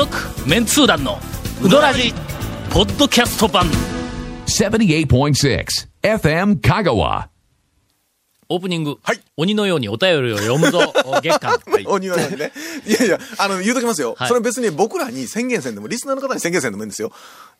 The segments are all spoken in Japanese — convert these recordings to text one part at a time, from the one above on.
続メンツー団のウドラジポッドキャスト版78.6 FM Kagawa. オープニング、はい鬼のようにお便りを読むぞ月間、お庭にね。いやいや、あの、言うときますよ。はいそれ別に僕らに宣言せんでも、リスナーの方に宣言せんでもいいんですよ。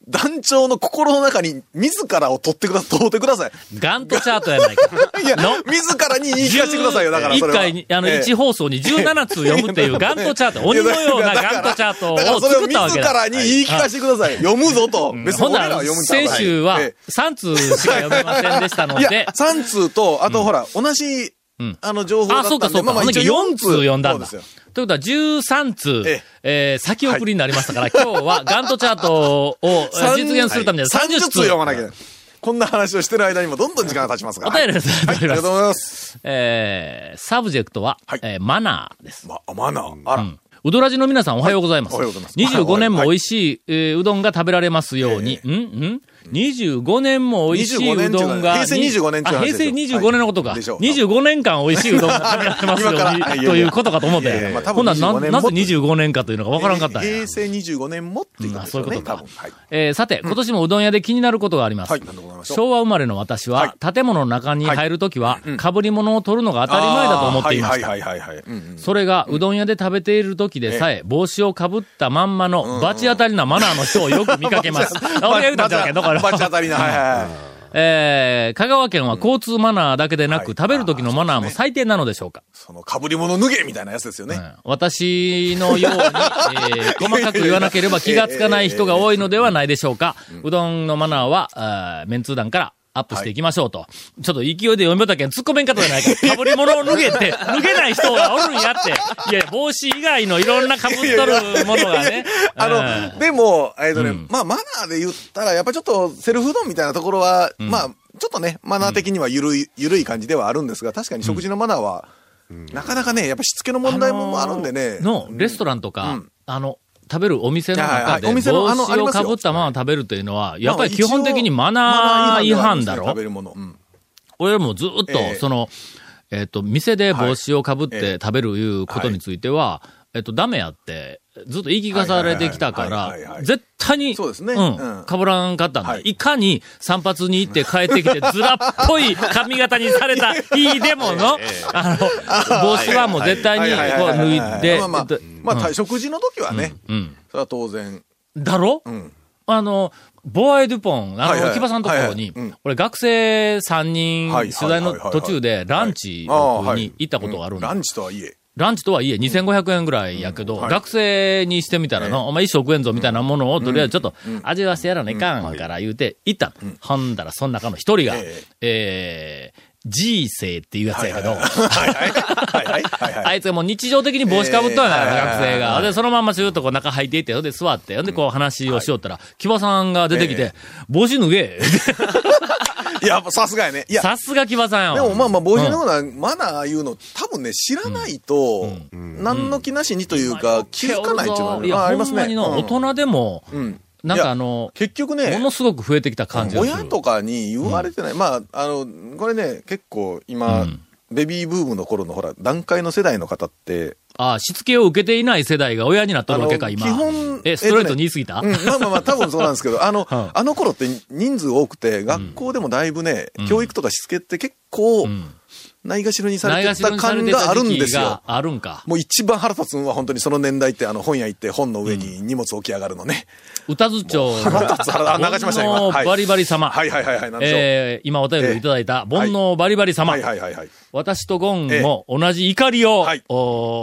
団長の心の中に自らを取ってくだ、通ってください。ガントチャートやないか いやの、自らに言い聞かせてくださいよ、だからそれ1は。回に、あの、ええ1放送に17通読むっていうガントチャート、鬼のようなガントチャートを作ったわけだ。自らに言い聞かせてください。読むぞと。別に俺らは読むん先週はえ3通しか読めませんでしたのえいでや、、3通と、あとほら、同じん、あの、情報だあ、ったんで、そうかそうか。まあまあ一応4通読んだんだ。そうですよということは13通、ええー先送りになりましたから、今日はガントチャートを実現するためには30 30通通読まなきゃ。こんな話をしてる間にもどんどん時間が経ちますから。お便りが届いておりますはいありがとうございます。えーサブジェクトは、はいえーマナーです。ま、マナー。あら。うどらじの皆さんおはようございます。はいおはようございます25年もはい美味しい、えーうどんが食べられますように。んん ?25 年も美味しいうどんが。25年っていうのは平成25年平成25年のことか。はいでしょう25年間美味しいうどんが食べられますよということかと思ってほんならな25年なぜも25年かというのがわからんかった平。成25年もっていうことですよね。あそういうことか。えーさて、今年もうどん屋で気になることがあります。昭和生まれの私は、建物の中に入るときは、被り物を取るのが当たり前だと思っていました。それが、うどん屋で食べている時でさえ、帽子をかぶったまんまの、罰当たりなマナーの人をよく見かけます。あ俺が言うたんじゃなけど、これ。バチ当たりな。はいはいはい。えー、香川県は交通マナーだけでなく、はい食べる時のマナーも最低なのでしょうか、その被り物脱げみたいなやつですよね。うん私のように、えー 細かく言わなければ気がつかない人が多いのではないでしょうか？うどんのマナーは、あーメンツー団からアップしていきましょうと。ちょっと勢いで読みたけん突っ込めんかったじゃないか。被り物を脱げて、脱げない人がおるんやって。いや、帽子以外のいろんな被っとるものがね。あうんの、でも、えっとねうん、まあ、マナーで言ったら、やっぱちょっと、セルフうどんみたいなところは、まあ、ちょっとね、マナー的には緩い、緩い感じではあるんですが、確かに食事のマナーは、なかなかね、やっぱしつけの問題もあるんでね。の、レストランとか、うんあの、食べるお店の中で、帽子をかぶったまま食べるというのは、やっぱりまあ基本的にマナー違反だろ。食べるもの。うん。俺もずっと、ええ。その、えっ、と、店で帽子をかぶって食べるいうことについては、えっと、ダメやって、ずっと言い聞かされてきたかはいら絶対に、そうですね。うんうん。かぶらんかったんだ。はい。いかに散髪に行って帰ってきて、ずらっぽい 髪型にされた日でもの、あの、帽子はもう絶対にこう脱いでまあ、まあ食事の時はね、うん。それは当然。だろ？うん。あの、ボアエ・デュポン、あの、木場さんのところに俺学生3人、はい取材の途中でランチに行ったことがあるんだ。ランチとはいえ。ランチとはいえ2500円ぐらいやけど、はい。学生にしてみたらの、お前一食円ぞみたいなものをとりあえずちょっと味わわせやらないかんから言うて行ったの。ほんだらその中の一人が、え。えー、G 生っていうやつやけど、はいはい。はいはい。はいはい。あいつがもう日常的に帽子かぶっとんや、えー学生が。で、そのまんまシューッとこう中入っていって、で座って、でこう話をしよったら、木場さんが出てきて、帽子脱げ。いや、さすがやね。いや、さすが木場さんやわでもまあまあ、帽子のようなマナーいうの、多分ね、知らないと、何の気なしにというか、気づかないっていうのはあありますね。大人でも、うん。なんかあの、結局ね、ものすごく増えてきた感じがする。親とかに言われてない。まあ、あの、これね、結構今、うんベビーブームの頃のほら、段階の世代の方って、ああ、しつけを受けていない世代が親になっとるわけか、今。基本え、ストレートに言い過ぎた、うん、まあまあまあ、多分そうなんですけど、あの、うんあの頃って人数多くて、学校でもだいぶね、教育とかしつけって結構、んないがしろにされてた感があるんですよ。あるんか。もう一番腹立つのは本当にその年代って、あの本屋行って本の上に荷物置き上がるのね。歌津町腹立つ腹流しました煩悩バリバリ様。はいはいはいはい。えー、今お便りをいただいた、煩悩バリバリ様。はいはいはいはい。私とゴンも同じ怒りを、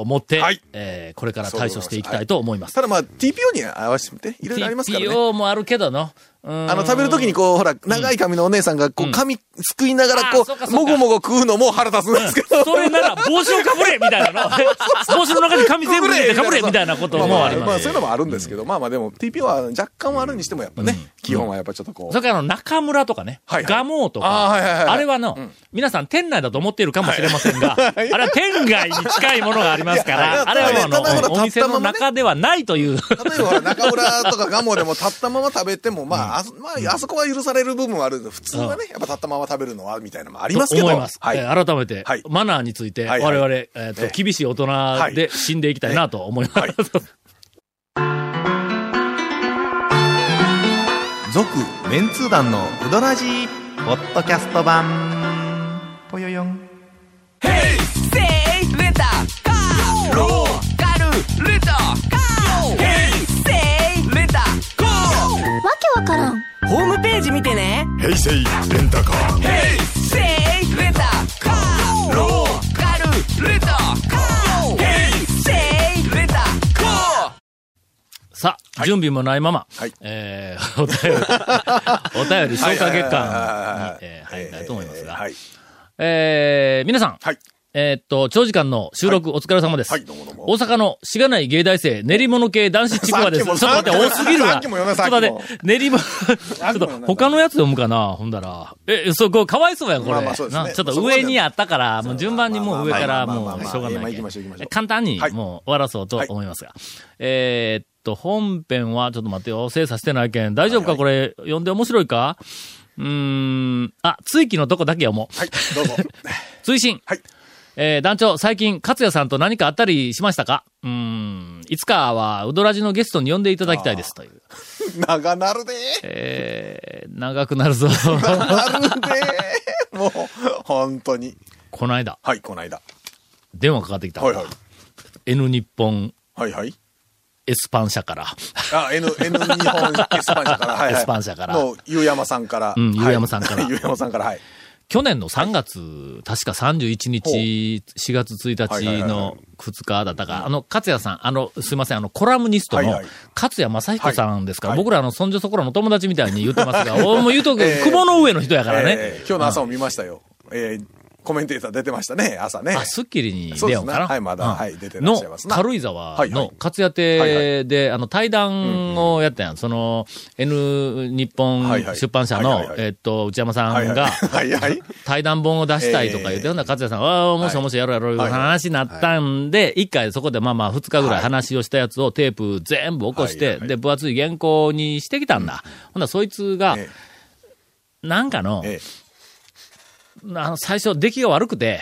持って、はいえーこれから対処していきたいと思います。ただまあ、TPO に合わせて、いろいろありますからね。TPO もあるけどの。ああの、食べるときにこう、ほら、長い髪のお姉さんが、こう、髪すくいながら、こう、もごもご食うのも腹立つんですけど。それなら帽子をかぶれみたいなの。帽子の中に髪全部入れてかぶれみたいなこともありまあ、ます。そういうのもあるんですけど、まあまあでも、TPO は若干はあるにしてもやっぱね、基本はやっぱちょっとこう。それからあの中村とかね、ガモーとか、あれはの、皆さん店内だと思っているかもしれませんが、あれは店外に近いものがありますから、あれはあの、お店の中ではないという。例えば中村とかガモでも立ったまま食べても、まあ、あ、あそ、まあ、あそこは許される部分はある普通はね、やっぱ立ったまま食べるのは、みたいなもありますけど。思います。はい。改めて、マナーについて、我々、えっと、厳しい大人で死んでいきたいなと思います。続、メンツー団のうどなじポッドキャスト版。ぽよよん。ームページ見てね。平成レンタカー。せいレンタカー。ローカルレンタカー。ヘイセイレンタカー。さあ、準備もないまま、はい。えー、お便り、お便り消化月間に、入りたいと思いますが、はい。えー、皆さん、はい。えーっと、長時間の収録お疲れ様です。はいどうもどうも大阪のしがない芸大生、練り物系男子ちくわです。ちょっと待って、多すぎるわ。さっきも読めちょっと待って、練り物、ちょっと他のやつ読むかなほんだら。え、そこ、かわいそうやん、これ。まあまあそうですねなちょっと上にあったから、もう順番にもう上からもうしょうがない簡単にはいもう終わらそうと思いますが。えーっと、本編は、ちょっと待ってよ、精査してないけん。大丈夫か、これ、読んで面白いか？うーん、あ、追記のとこだけ読もう。はい、どうぞ。追伸。はい。えー団長、最近、勝也さんと何かあったりしましたか？うーん、いつかは、うどらじのゲストに呼んでいただきたいです、という。長なるでえー、長くなるぞ。なるで もう、本当に。この間、はい、この間。電話かかってきた。はいはい。N 日本はいはい。エスパン社から。あ、N、N 日本エスパン社から。はい、はい。エスパン社からもう、ゆうやまさんから。うんはいゆうやまさんからゆうやまさんから、はい。去年の3月、確か31日、4月1はいはいはいはい。日の2日だったか、あの、勝也さん、あの、すいません、あの、コラムニストのはいはい。勝也正彦さんですか。ら、はい。僕らあの、そんじょそこらの友達みたいに言ってますが、おもう言うとく、えー。雲の上の人やからね。えー。今日の朝も見ましたよ。えーコメンテーター出てましたね、朝ね。あ、スッキリにそうですね。出ようかな。はいまだ。うん。はい出てらっしゃいますな。の、軽井沢の勝屋亭で、あの、対談をやったやん。その、N 日本出版社のえっと、内山さ。んが。対談本を出したいとか言って、ええほんなら勝也さん、ああ、もしもしやろうやろう話になったんで、一回そこでまあまあ二日ぐらい話をしたやつをテープ全部起こして、で、分厚い原稿にしてきたんだ。ほんならそいつが、え。なんかの、ええあの、最初出来が悪くて、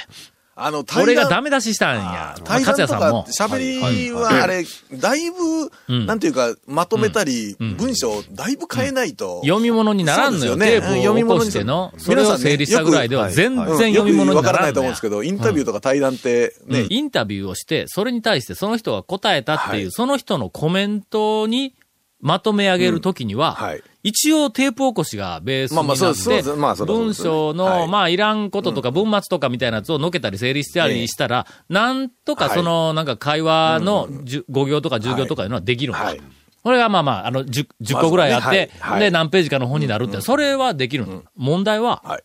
あの、俺がダメ出ししたんや。対勝談とか也さんも。喋りはあれ、だいぶ、うん。なんていうか、まとめたり、文章、だいぶ変えないと。読み物にならんのよ。テープを起こしての、それを整理したぐらいでは全然うん読み物によくわからないと思うんですけど、インタビューとか対談って、ね、インタビューをして、それに対してその人が答えたっていう、はい。その人のコメントにまとめ上げるときには、はい一応テープ起こしがベースになって、文章の、はい。まあいらんこととか文末とかみたいなやつをのけたり整理したりしたら、なんとかその、なんか会話の10 5行とか10行とかいうのはできるのか。はい。これがまあまあ、あの10、10個ぐらいあって、で、何ページかの本になるって、それはできるの。問題は、はい。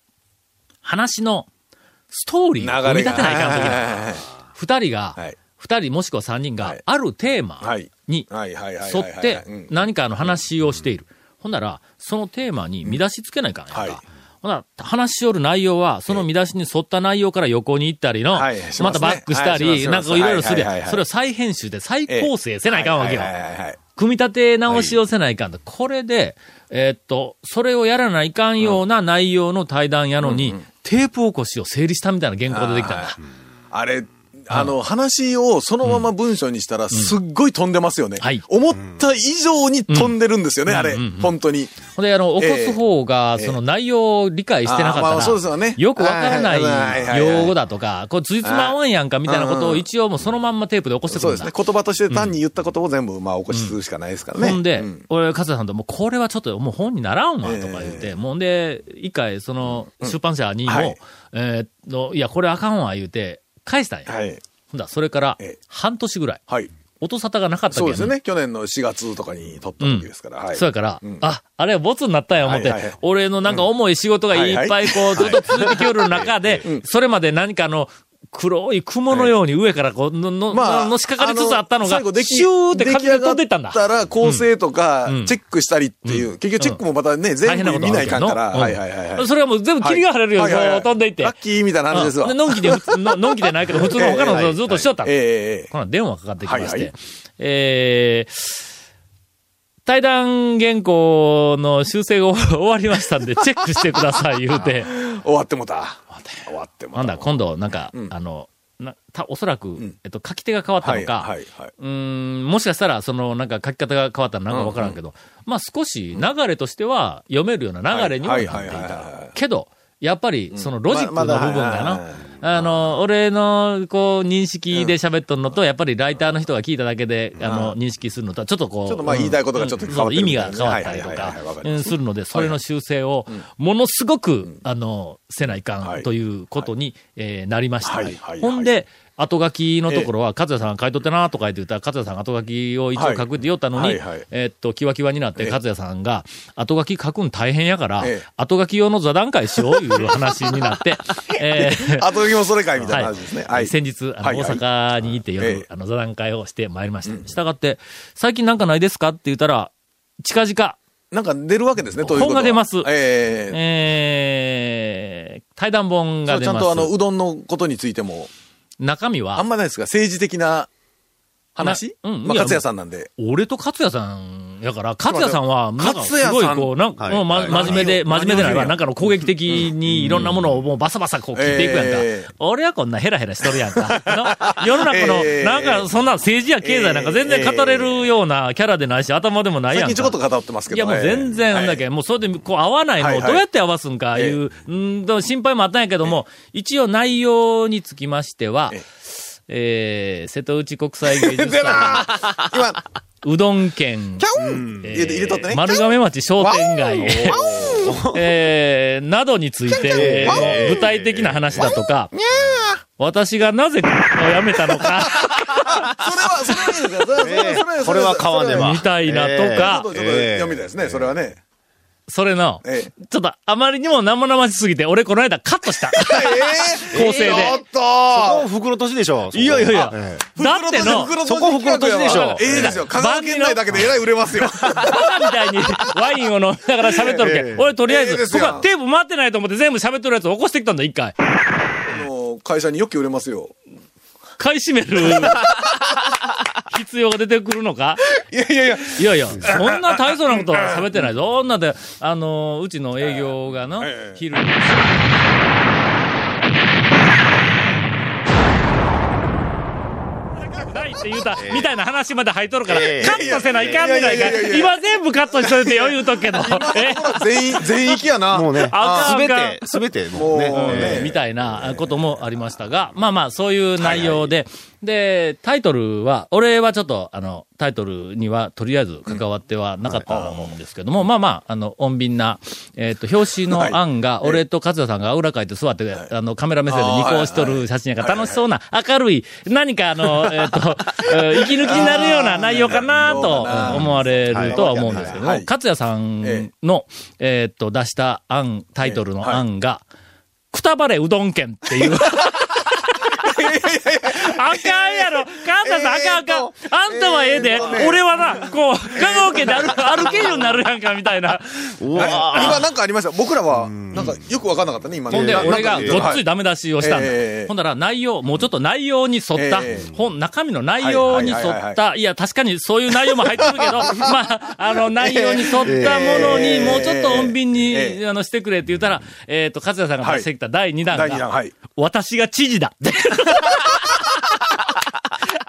話のストーリーを組み立てないかん二人が、はい。二人もしくは三人がはい、あるテーマはい。に沿ってうん。何かの話をしている。ほんなら、そのテーマに見出しつけないかんやん。か。はい。ほな、話しよる内容は、その見出しに沿った内容から横に行ったりの、はい。しますね。またバックしたり、なんかいろいろするやん。はいはいはいはい。それを再編集で再構成せないかんわけよ。組み立て直しをせないかんと。これで、えーっと、それをやらないかんような内容の対談やのに、テープ起こしを整理したみたいな原稿でできたんだ。あれ、あの、話をそのまま文章にしたら、すっごい飛んでますよね。はい。思った以上に飛んでるんですよね、あれ。本当に。ほんで、あの、起こす方が、ええその内容を理解してなかったら、そうですよねよくわからない用語だとか、これついつまわんやんかみたいなことを一応もうそのまんまテープで起こしてくるんだ。そうですね。言葉として単に言ったことを全部、まあ、起こしするしかないですからね。ほんで、うん。俺、勝田さんと、もうこれはちょっともう本にならんわ、とか言って、もんで、一回、その、出版社にも、はい。えーっと、いや、これあかんわ、言うて、返したんや。はい。ほんだらそれからええ、半年ぐらい、はい。音沙汰がなかったけそうですよね。去年の4月とかに撮った時ですから。はい。そうやから、うんあ、あれはボツになったんや思って、俺のなんか重い仕事がいっぱいこう、ずっと続いてきよる中で、それまで何かの、黒い雲のように上からこう、の、の、まあ、のしかかりつつあったのが最後、出来シューって風で飛んでいったんだ。たら構成とかうん、チェックしたりっていう、結局チェックもまたね、全部見ないかんから。大はいはいはいはい。それはもう全部霧が晴れるように飛んでいって。ラッキーみたいな話ですわ。のんきで、ののんきでないけど、普通の他のずっとしとったの。ええええええ。ほな、電話かかってきまして、えー、対談原稿の修正が終わりましたんで、チェックしてください、言うて。終わってもた。終わってもた。なんだ、今度、なんか、あの、な、た、おそらく、えっと、書き手が変わったのか、はいはいはい。うーん、もしかしたら、その、なんか書き方が変わったらなんかわからんけど、まあ少し流れとしては読めるような流れにはなっていたはい。けど、やっぱり、そのロジックの部分がままだなはい、あの、俺の、こう、認識で喋っとんのと、やっぱりライターの人が聞いただけで、あの、認識するのとは、ちょっとこう、ちょっとまあ言いたいことがちょっと変わって意味が変わったりとかするので、それの修正を、ものすごく、あの、せないかんということに、えーなりました。ほんで、後書きのところは、勝也さんが書いとってなとか言ってたら、勝也さんが後書きを一応書くって言おったのに、えーっと、キワキワになって、ええ。勝也さんが、後書き書くん大変やからええ、後書き用の座談会しよういう話になって、えー後書きもそれかいみたいな話ですね。はい。先日、あの、大阪に行って夜、ええ。あの、座談会をしてまいりました。したがって、最近なんかないですか？って言ったら、近々、なんか出るわけですね、という本が出ます。えええー、対談本そうちゃんが出ます。とあの、うどんのことについても、中身は？あん、まないですか？政治的な話？うんいや勝也さんなんで。俺と勝也さんやから、勝也さんは、なんかすごいこう、なんか、ま、はい。真面目で、真面目でないわ。なんかの攻撃的にい。ろんなものをもうバサバサこう切っていくやんか。ええ俺はこんなヘラヘラしとるやんか。の世の中の、ええなんかそんな政治や経済なんか全然語れるようなキャラでないし、頭でもないやんか。最近ちょこっと語ってますけど。いやもう全然だけけど、もうそれでこう合わないのはいはい。をどうやって合わすんかいう、うんと心配もあったんやけども、一応内容につきましてはえ、えー、瀬戸内国際芸術出祭、な今、うどん県、キャン。えーね。丸亀町商店街、えー、などについて、具体的な話だとか、私がなぜをやめたのか、それは、それはいいですよ。それはそれはそれはこれは買わねばみたいなとちょっかと、ちょっと読みたいですね、それはね。それの、ええ。ちょっとあまりにも生々しすぎて、俺この間カットした。え構成でちょっとそこ袋としでしょ。いやいやいやえだっての、袋そこ袋とじでしょええですよ。香川県内だけでえらい売れますよ。バカみたいにワインを飲みながら喋っとるけえ。俺とりあえず、僕はテープ回ってないと思って全部喋っとるやつを起こしてきたんだ、一回。あの会社によく売れますよ。買い占める必要が出てくるのか？いやいやいや。いやいや、そんな大層なことは喋ってない。そんなで、あの、うちの営業がな、ええ昼に。ないって言うた、みたいな話まで入っとるから、ええカットせないかんねないかいやいやいやいや今全部カットしといてよ、言うとくけど。え？全員、全域やな。もうねあ、すべて、すべて、もうね。みたいなこともありましたが、まあまあ、そういう内容で、で、タイトルは、俺はちょっと、あの、タイトルにはとりあえず関わってはなかったんですけども、まあまあ、あの、穏便な、えっ、と、表紙の案が、俺と勝也さんがあ裏書いて座って、あの、カメラ目線でニコをしとる写真やから、楽しそうな、明るい、何かあの、えっ、と、えー息抜きになるような内容かなと思われるとは思うんですけども、はい。勝也さんの、えっ、と、出した案、タイトルの案が、くたばれうどん県っていう。あかんやろカンタさん、あかんあかん。あんたはええで、俺はな、こう、香川県で歩 歩けるようになるやんか、みたいな。うわ今なんかありました？僕らは、なんかよくわかんなかったね、今ね。ほんで、な俺がごかっついダメ出しをしたんだええ。ほんだら、内容、もうちょっと内容に沿ったええ、本、中身の内容に沿った、いや、確かにそういう内容も入ってるけど、まあ、あの、内容に沿ったものに、ええもうちょっと穏便に、ええあの、してくれって言ったら、えっと、勝也さんが出してきた第2弾第2弾、が、はい。私が知事だ。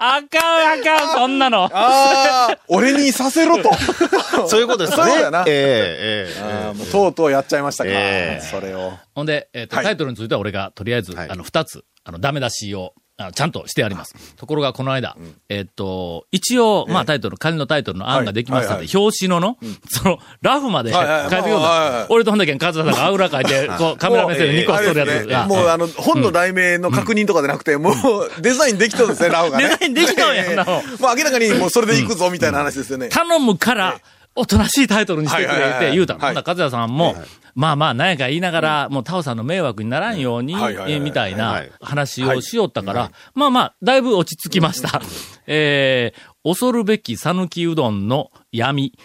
あかんあかん、そんなの。ああ、俺にさせろと。そういうことですね。そうだなええええとうとうやっちゃいましたか。ええそれを。ほんで、えっ、と、はいタイトルについては俺が、とりあえず、はいあの、二つ、あの、ダメ出しを、ちゃんとしてあります。ところが、この間、えっ、と、一応、まあ、タイトル、仮のタイトルの案ができましたので、はい表紙のの、その、ラフまで書いてくるんもうはいはい。だ。俺とほんだけん、カズさんがあ裏書いて、こう、カメラ目線でニコしとるやつが。もうあの、本の題名の確認とかじゃなくて、もうデザインできとるんですね、ラオがね。デザインできとんやん なもう明らかにもうそれでいくぞ、みたいな話ですよね。頼むから、おとなしいタイトルにしてくれって言うたの。はいほんなら、和也さんも、まあまあ、なんやか言いながら、もうタオさんの迷惑にならんように、みたいなはい話をしよったから、まあまあ、だいぶ落ち着きました。えー、恐るべき讃岐うどんの闇。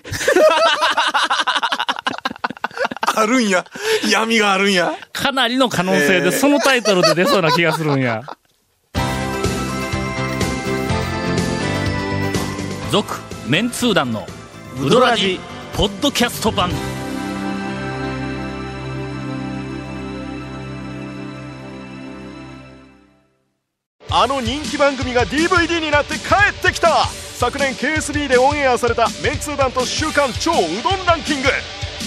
あるんや。闇があるんや。かなりの可能性で、えーそのタイトルで出そうな気がするんや。続、メンツー団の、ウドラジ、ポッドキャスト版。あの人気番組が DVD になって帰ってきた。昨年 KSB でオンエアされたメンツー団と週刊超うどんランキング。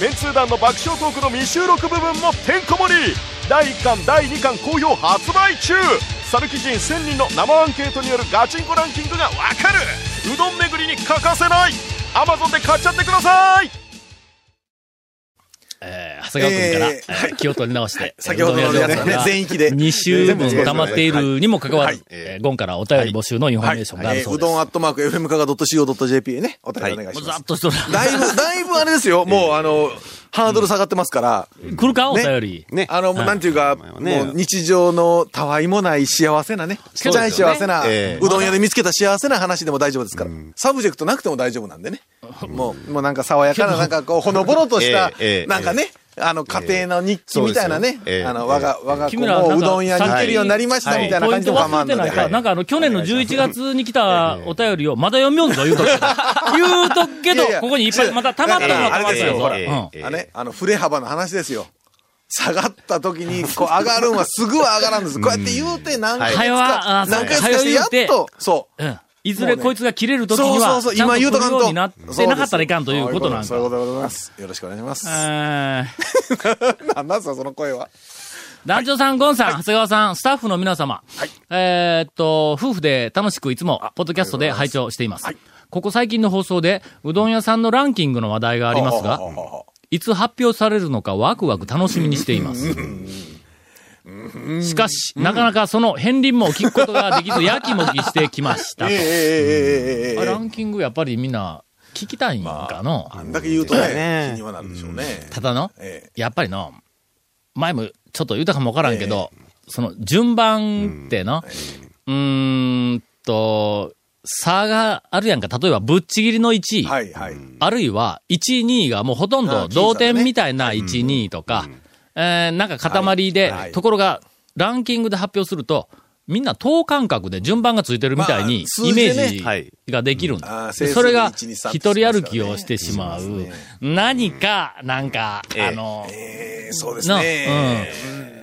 メンツー団の爆笑トークの未収録部分もてんこ盛り。第1巻第2巻好評発売中。さぬき人1000人の生アンケートによるガチンコランキングがわかる。うどん巡りに欠かせない。Amazon で買っちゃってくださいえー、長谷川君から、えーえー気を取り直して、先ほどのやつはね、全域で。2週分溜まっているにもかかわらずはい、えーゴンからお便り募集のインフォメーションがあるそうです。えーうどんアットマーク FM かが .co.jp へね、お便りお願いしますもうざっ。としとる。だいぶ、だいぶあれですよ。もう、あの、ハードル下がってますから、来るかおね便り。ね。あの、もうなんていうか、ね。もう日常のたわいもない幸せなね、ちっちゃい幸せな、ええ。うどん屋で見つけた幸せな話でも大丈夫ですから、サブジェクトなくても大丈夫なんでね。もう、もうなんか爽やかな、なんかこう、ほのぼのとしたなんかね、あの、家庭の日記みたいなねそうですよええ、あの、我が、我が子もうどん屋に行けるようになりましたみたいな感じでも構わ忘れてないか、んので。なんかあの、去年の11月に来たお便りをまだ読みよんぞ、言うとくけど。言うとくけどいやい、やここにいっぱい、また溜まったのが溜まったんやぞ、ほら。あね、あの、振れ幅の話ですよ。下がった時に、こう、上がるんはすぐは上がらんです。こうやって言うて、何回はよか、何回かして、やっと、そう。うん。いずれこいつが切れるときには、そうそうそう、ちゃんと今言うとかんと。になってなかったらいかんということなんか。そういうことでございます。よろしくお願いします。えー なんなんすか、その声は。団長さん、ゴンさん、長谷川さん、スタッフの皆様。えーっと、夫婦で楽しくいつも、ポッドキャストで拝聴しています。ここ最近の放送で、うどん屋さんのランキングの話題がありますがいつ発表されるのかワクワク楽しみにしています。しかし、なかなかその片鱗も聞くことができず、やきもきしてきましたと。え、ランキングやっぱりみんな、聞きたいんかの、まあ、あんだけ言うとね、気にはなるでしょうね。ただの、やっぱりの、前もちょっと言うたかもわからんけど、その順番っての、うーんと、差があるやんか。例えば、ぶっちぎりの1位。はいはい、あるいは、1位、2位がもうほとんど同点みたいな1、2位とか、えーなんか塊で、はいはいところが、ランキングで発表すると、みんな等間隔で順番がついてるみたいまにイメージができるんだ。あー整数でそれが、1 2 3一人歩きをしてしまう。何か、なんか、ええあの、ええそうですなね。うん。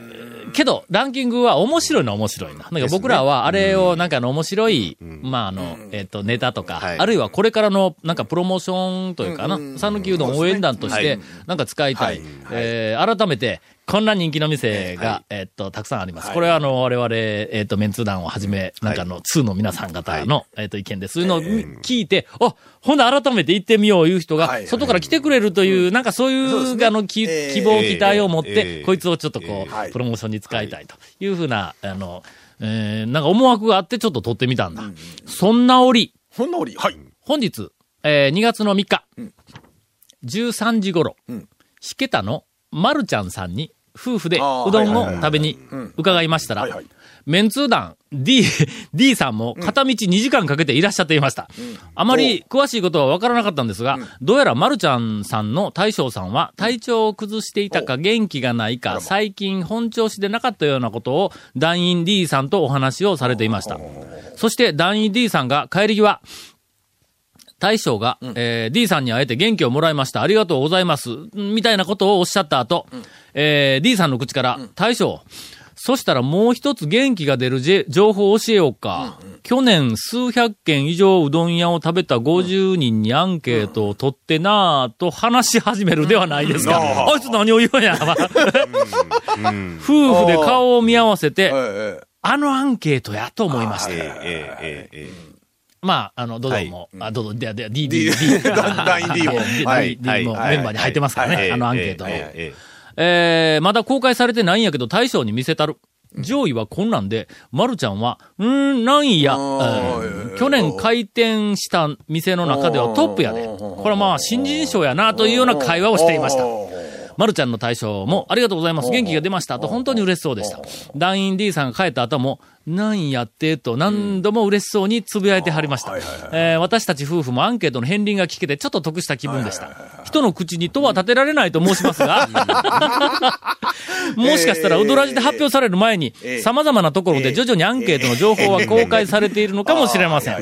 けど、ランキングは面白いのは面白いな。なんか僕らはあれをなんかあの面白い、まああの、えっ、と、ネタとか、はい。あるいはこれからのなんかプロモーションというかなうん、讃岐うどん応援団としてはい、なんか使いたい。えー改めて、こんな人気の店が、えっと、たくさんあります。これはあの、我々、えっと、メンツー団をはじめ、なんかあの、2の皆さん方の、えっと、意見で、そういうのを聞いて、あ、ほんで改めて行ってみよういう人が、外から来てくれるという、なんかそういう、あの、希望、期待を持っえてー、こいつをちょっとこう、はい。プロモーションに使いたいというふうな、あの、えーなんか思惑があってちょっと撮ってみたんだ。そんな折、ほんのり。はい。本日、えー2月の3日、13時頃、ん。しけたのまるちゃんさんに夫婦でうどんを食べに伺いましたらメンツー団 D、D さんも片道2時間かけていらっしゃっていました。あまり詳しいことはわからなかったんですが、どうやらまるちゃんさんの大将さんは体調を崩していたか元気がないか、最近本調子でなかったようなことを団員 D さんとお話をされていました。そして団員 D さんが帰り際、大将が、えー D さんに会えて元気をもらいました。ありがとうございます。みたいなことをおっしゃった後、えー D さんの口から、大将、そしたらもう一つ元気が出るじ情報を教えようか。去年数百件以上うどん屋を食べた50人にアンケートを取ってなぁと話し始めるではないですか。あいつ何を言うんや。夫婦で顔を見合わせて、あのアンケートやと思いました。ええまあ、あの、ドドンも、あ、ドドン、で、で、D、D D、団員 D も D、もメンバーに入ってますからね、あのアンケートの。えー、まだ公開されてないんやけど、大将に見せたる。上位はこんなんで、まるちゃんは、うーん、何位や、えー去年開店した店の中ではトップやで。これはまあ、新人賞やな、というような会話をしていました。まるちゃんの大将も、ありがとうございます。元気が出ました。と本当に嬉しそうでした。団員 D さんが帰った後も、なんやって、と何度も嬉しそうにつぶやいてはりました。えー私たち夫婦もアンケートの片鱗が聞けてちょっと得した気分でした。人の口にとは立てられないと申しますが、もしかしたら、ウドラジで発表される前に、様々なところで徐々にアンケートの情報は公開されているのかもしれません。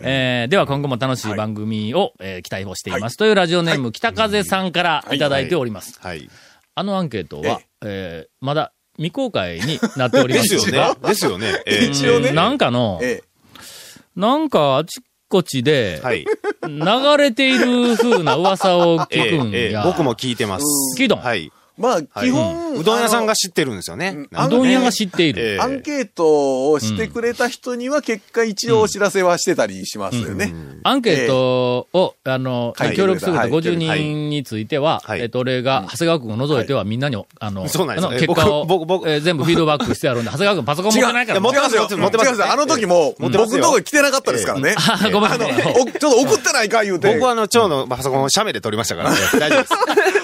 えーでは今後も楽しい番組を、えー期待をしています。というラジオネーム、北風さんからいただいております。はい。あのアンケートは、えーまだ未公開になっておりま ですすよね。ですよね。ええ一応ねなんかの、えなんかあちこちで、はい。流れている風な噂をえ聞くんや。えええ僕も聞いてます。聞いたん？はい。えまあ、はい。基本、うどん屋さんが知ってるんですよね。うどん屋が知っている。ええ。アンケートをしてくれた人には結果一応お知らせはしてたりしますよね。アンケートを、あの、はい協力してくれた。はい。50人については、はい。えっと、俺が、長谷川君を除いてはみんなに、あの、そうなんですあのえ結果を、僕僕僕えー全部フィードバックしてやるんで、長谷川君パソコン持ってないから持ってますよ。持ってます。違うあの時も、僕のとこ来てなかったですからね。あごめんごめん。おちょっと送ってないか言うて。僕はあの、蝶のパソコンを写メで撮りましたからね。大丈夫です。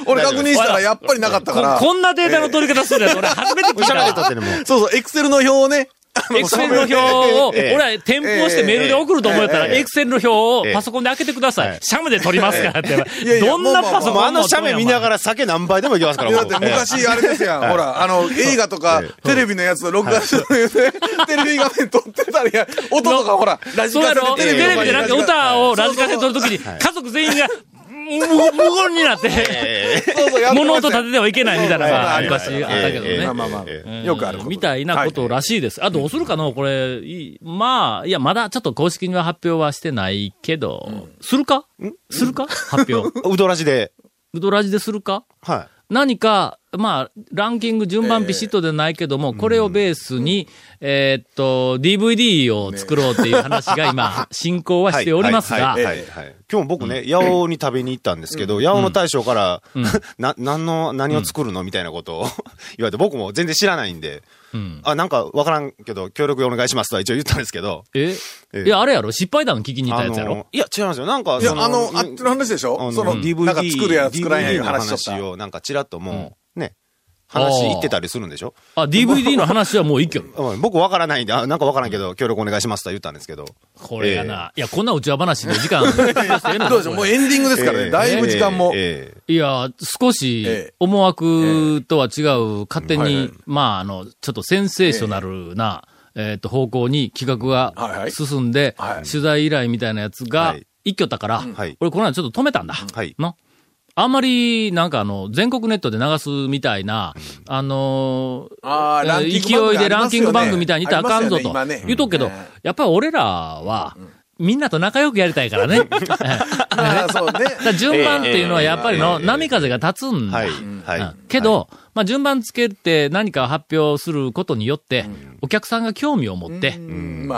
俺確認したらやっぱりなかったから。ここんなデータの取り方するやつ、俺初めて聞いた。ってるもん。そうそう、エクセルの表をね。エクセルの表を、ええ。俺は添付をしてメールで送ると思ったら、ええ。エクセルの表をええ。パソコンで開けてくださはいい。シャムで撮りますからって。どんなパソコンもうあの写メ見ながら。ら酒何杯でもいけますから、だって昔あれですやん。ほら、あの、映画とかえテレビのやつを録画する言うて、テレビ画面撮ってたりや、音とかほら、ラジカセそうやろテでレビでなんか歌をラジカセで撮るときに、家族全員が、無無言になって、物音立ててはいけないみたいなのがはい昔あったけどね。まあまあまあ。よくあるみたいなことらしいです。あ、どうするかのこれ、いいまあ、いや、まだちょっと公式には発表はしてないけど、するか？するか？発表。うどらじで。ウドラジでするか？は何か、まあ、ランキング順番ピシッとでないけども、これをベースに、えーっと、DVD を作ろうっていう話が今、進行い。はしておりますが。今日僕ね、八尾に食べに行ったんですけど、八尾の大将から、な、何の、何を作るの？みたいなことを 言われて、僕も全然知らないんで、うん。あ、なんかわからんけど、協力お願いしますとは一応言ったんですけど、え？ええ。いや、あれやろ？失敗談聞きに行ったやつやろ？あのいや、違いますよ。なんか、いや、あの、あっちの話でしょ？その、DVD、なんか作るや作らんや話話を、なんかちらっともう、ね、話言ってたりするんでしょ？あ、DVD の話はもう一挙。うん僕わからないんで、あなんかわからんけど、協力お願いしますとは言ったんですけど。これやな。いや、こんな内輪話で時間、どうでしょう？もうエンディングですからね。ええ。だいぶ時間も。えいや、少しええ、思惑とは違う、勝手にはいはい、まあ、あの、ちょっとセンセーショナルな、えっと、方向に企画はいはい。が進んではい、取材依頼みたいなやつがはい、一挙だからはい、俺この間ちょっと止めたんだ。はい。のあんまり、なんかあの、全国ネットで流すみたいな、あのー勢いでランキング番組みたいにいったらあかんぞと言うとくけどうん、やっぱり俺らは、みんなと仲良くやりたいからね。ま あ、そうね。順番っていうのはやっぱりのええ波風が立つんだ。はい。けど、まあ、順番つけて何か発表することによって、お客さんが興味を持って、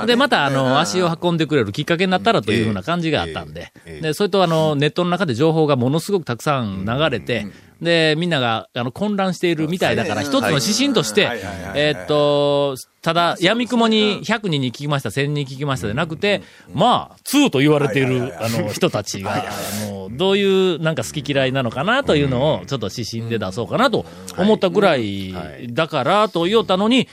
で、また、あの、足をは運んでくれるきっかけになったらというふうな感じがあったんで。で、それと、あの、ネットの中で情報がものすごくたくさん流れて、で、みんなが、あの、混乱しているみたいだから、一つの指針としてえーっと、ただ、闇雲に100人に聞きました、1000人に聞きましたでなくて、まあ、2と言われている、あの、人たちが、もう、どういう、なんか好き嫌いなのかなというのを、ちょっと指針で出そうかなと思ったぐらい、だから、と言おったのに、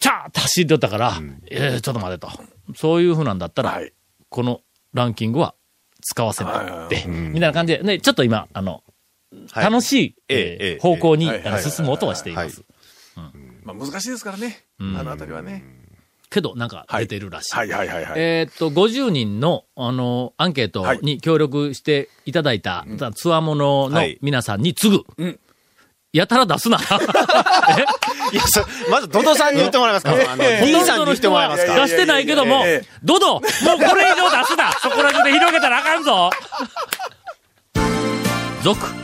チャーッと走ってたから、えーちょっと待てと。そういうふうなんだったら、はい。このランキングは使わせないって、みたいな感じで、ね、ちょっと今、あの、はい楽しい、方向に、進もうとはしています。まあ難しいですからね。あのあたりはね。けど、なんか出てるらしい。はい。はいはいはい。えーっと、50人の、あの、アンケートに協力していただいた、つわもののはい。皆さんに次ぐ。ん。やたら出すな。いや、そまず、ドドさんに言ってもらえますか？あの、D さんに言ってもらえますか？出してないけどもドドもうこれ以上出すな。そこら中で広げたらあかんぞ。続、